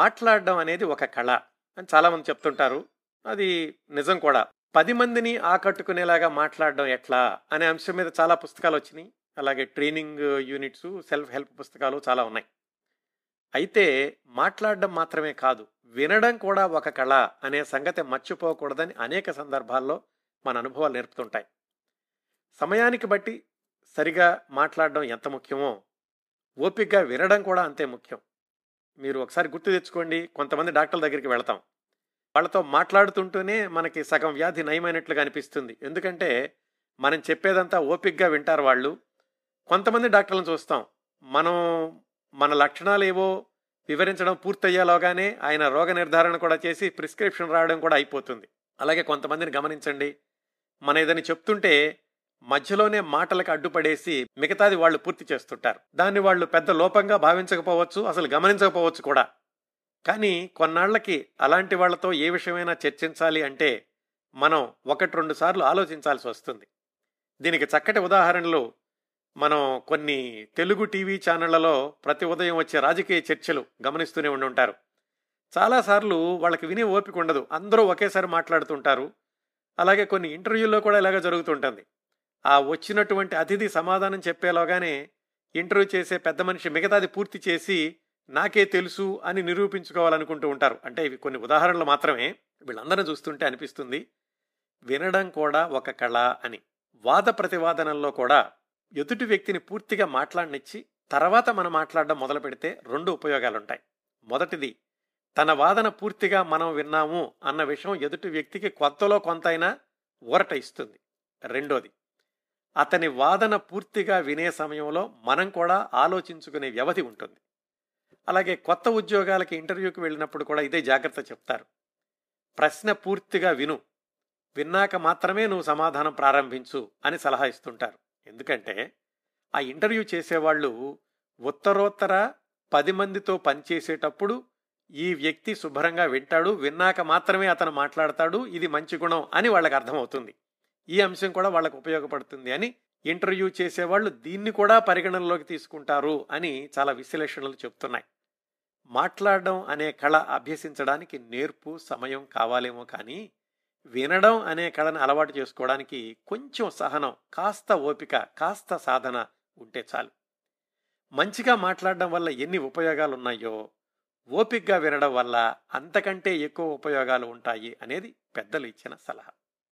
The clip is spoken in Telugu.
మాట్లాడడం అనేది ఒక కళ అని చాలామంది చెప్తుంటారు. అది నిజం కూడా. పది మందిని ఆకట్టుకునేలాగా మాట్లాడడం ఎట్లా అనే అంశం మీద చాలా పుస్తకాలు వచ్చినాయి. అలాగే ట్రైనింగ్ యూనిట్స్ సెల్ఫ్ హెల్ప్ పుస్తకాలు చాలా ఉన్నాయి. అయితే మాట్లాడడం మాత్రమే కాదు వినడం కూడా ఒక కళ అనే సంగతి మర్చిపోకూడదని అనేక సందర్భాల్లో మన అనుభవాలు నేర్పుతుంటాయి. సమయానికి బట్టి సరిగా మాట్లాడడం ఎంత ముఖ్యమో ఓపికగా వినడం కూడా అంతే ముఖ్యం. మీరు ఒకసారి గుర్తు తెచ్చుకోండి. కొంతమంది డాక్టర్ల దగ్గరికి వెళతాం. వాళ్ళతో మాట్లాడుతుంటూనే మనకి సగం వ్యాధి నయమైనట్లుగా అనిపిస్తుంది. ఎందుకంటే మనం చెప్పేదంతా ఓపిక్గా వింటారు వాళ్ళు. కొంతమంది డాక్టర్లను చూస్తాం. మనం మన లక్షణాలు ఏవో వివరించడం పూర్తయ్యేలోగానే ఆయన రోగ నిర్ధారణ కూడా చేసి ప్రిస్క్రిప్షన్ రాయడం కూడా అయిపోతుంది. అలాగే కొంతమందిని గమనించండి. మన ఏదని చెప్తుంటే మధ్యలోనే మాటలకు అడ్డుపడేసి మిగతాది వాళ్ళు పూర్తి చేస్తుంటారు. దాన్ని వాళ్ళు పెద్ద లోపంగా భావించకపోవచ్చు అసలు గమనించకపోవచ్చు కూడా. కానీ కొన్నాళ్ళకి అలాంటి వాళ్ళతో ఏ విషయమైనా చర్చించాలి అంటే మనం ఒకటి రెండు సార్లు ఆలోచించాల్సి వస్తుంది. దీనికి చక్కటి ఉదాహరణలు మనం కొన్ని తెలుగు టీవీ ఛానళ్ళలో ప్రతి ఉదయం వచ్చే రాజకీయ చర్చలు గమనిస్తూనే ఉండి ఉంటారు. చాలాసార్లు వాళ్ళకి వినే ఓపిక ఉండదు. అందరూ ఒకేసారి మాట్లాడుతుంటారు అలాగే కొన్ని ఇంటర్వ్యూల్లో కూడా ఇలాగ జరుగుతుంటుంది ఆ వచ్చినటువంటి అతిథి సమాధానం చెప్పేలోగానే ఇంటర్వ్యూ చేసే పెద్ద మనిషి మిగతాది పూర్తి చేసి నాకే తెలుసు అని నిరూపించుకోవాలనుకుంటూ ఉంటారు. అంటే ఇవి కొన్ని ఉదాహరణలు మాత్రమే. వీళ్ళందరిని చూస్తుంటే అనిపిస్తుంది వినడం కూడా ఒక కళ అని. వాద ప్రతివాదనల్లో కూడా ఎదుటి వ్యక్తిని పూర్తిగా మాట్లాడనిచ్చి తర్వాత మనం మాట్లాడడం మొదలు పెడితే రెండు ఉపయోగాలుంటాయి. మొదటిది తన వాదన పూర్తిగా మనం విన్నాము అన్న విషయం ఎదుటి వ్యక్తికి కొత్తలో కొంతైనా ఊరట ఇస్తుంది. రెండోది అతని వాదన పూర్తిగా వినే సమయంలో మనం కూడా ఆలోచించుకునే వ్యవధి ఉంటుంది. అలాగే కొత్త ఉద్యోగాలకి ఇంటర్వ్యూకి వెళ్ళినప్పుడు కూడా ఇదే జాగ్రత్త చెప్తారు. ప్రశ్న పూర్తిగా విను. విన్నాక మాత్రమే నువ్వు సమాధానం ప్రారంభించు అని సలహా ఇస్తుంటారు. ఎందుకంటే ఆ ఇంటర్వ్యూ చేసేవాళ్ళు ఉత్తరోత్తర పది మందితో పనిచేసేటప్పుడు ఈ వ్యక్తి శుభ్రంగా వింటాడు విన్నాక మాత్రమే అతను మాట్లాడతాడు ఇది మంచి గుణం అని వాళ్ళకి అర్థమవుతుంది. ఈ అంశం కూడా వాళ్ళకు ఉపయోగపడుతుంది అని ఇంటర్వ్యూ చేసేవాళ్ళు దీన్ని కూడా పరిగణనలోకి తీసుకుంటారు అని చాలా విశ్లేషణలు చెప్తున్నాయి. మాట్లాడడం అనే కళ అభ్యసించడానికి నేర్పు సమయం కావాలేమో కానీ వినడం అనే కళను అలవాటు చేసుకోవడానికి కొంచెం సహనం కాస్త ఓపిక కాస్త సాధన ఉంటే చాలు. మంచిగా మాట్లాడడం వల్ల ఎన్ని ఉపయోగాలు ఉన్నాయో ఓపికగా వినడం వల్ల అంతకంటే ఎక్కువ ఉపయోగాలు ఉంటాయి అనేది పెద్దలు ఇచ్చిన సలహా.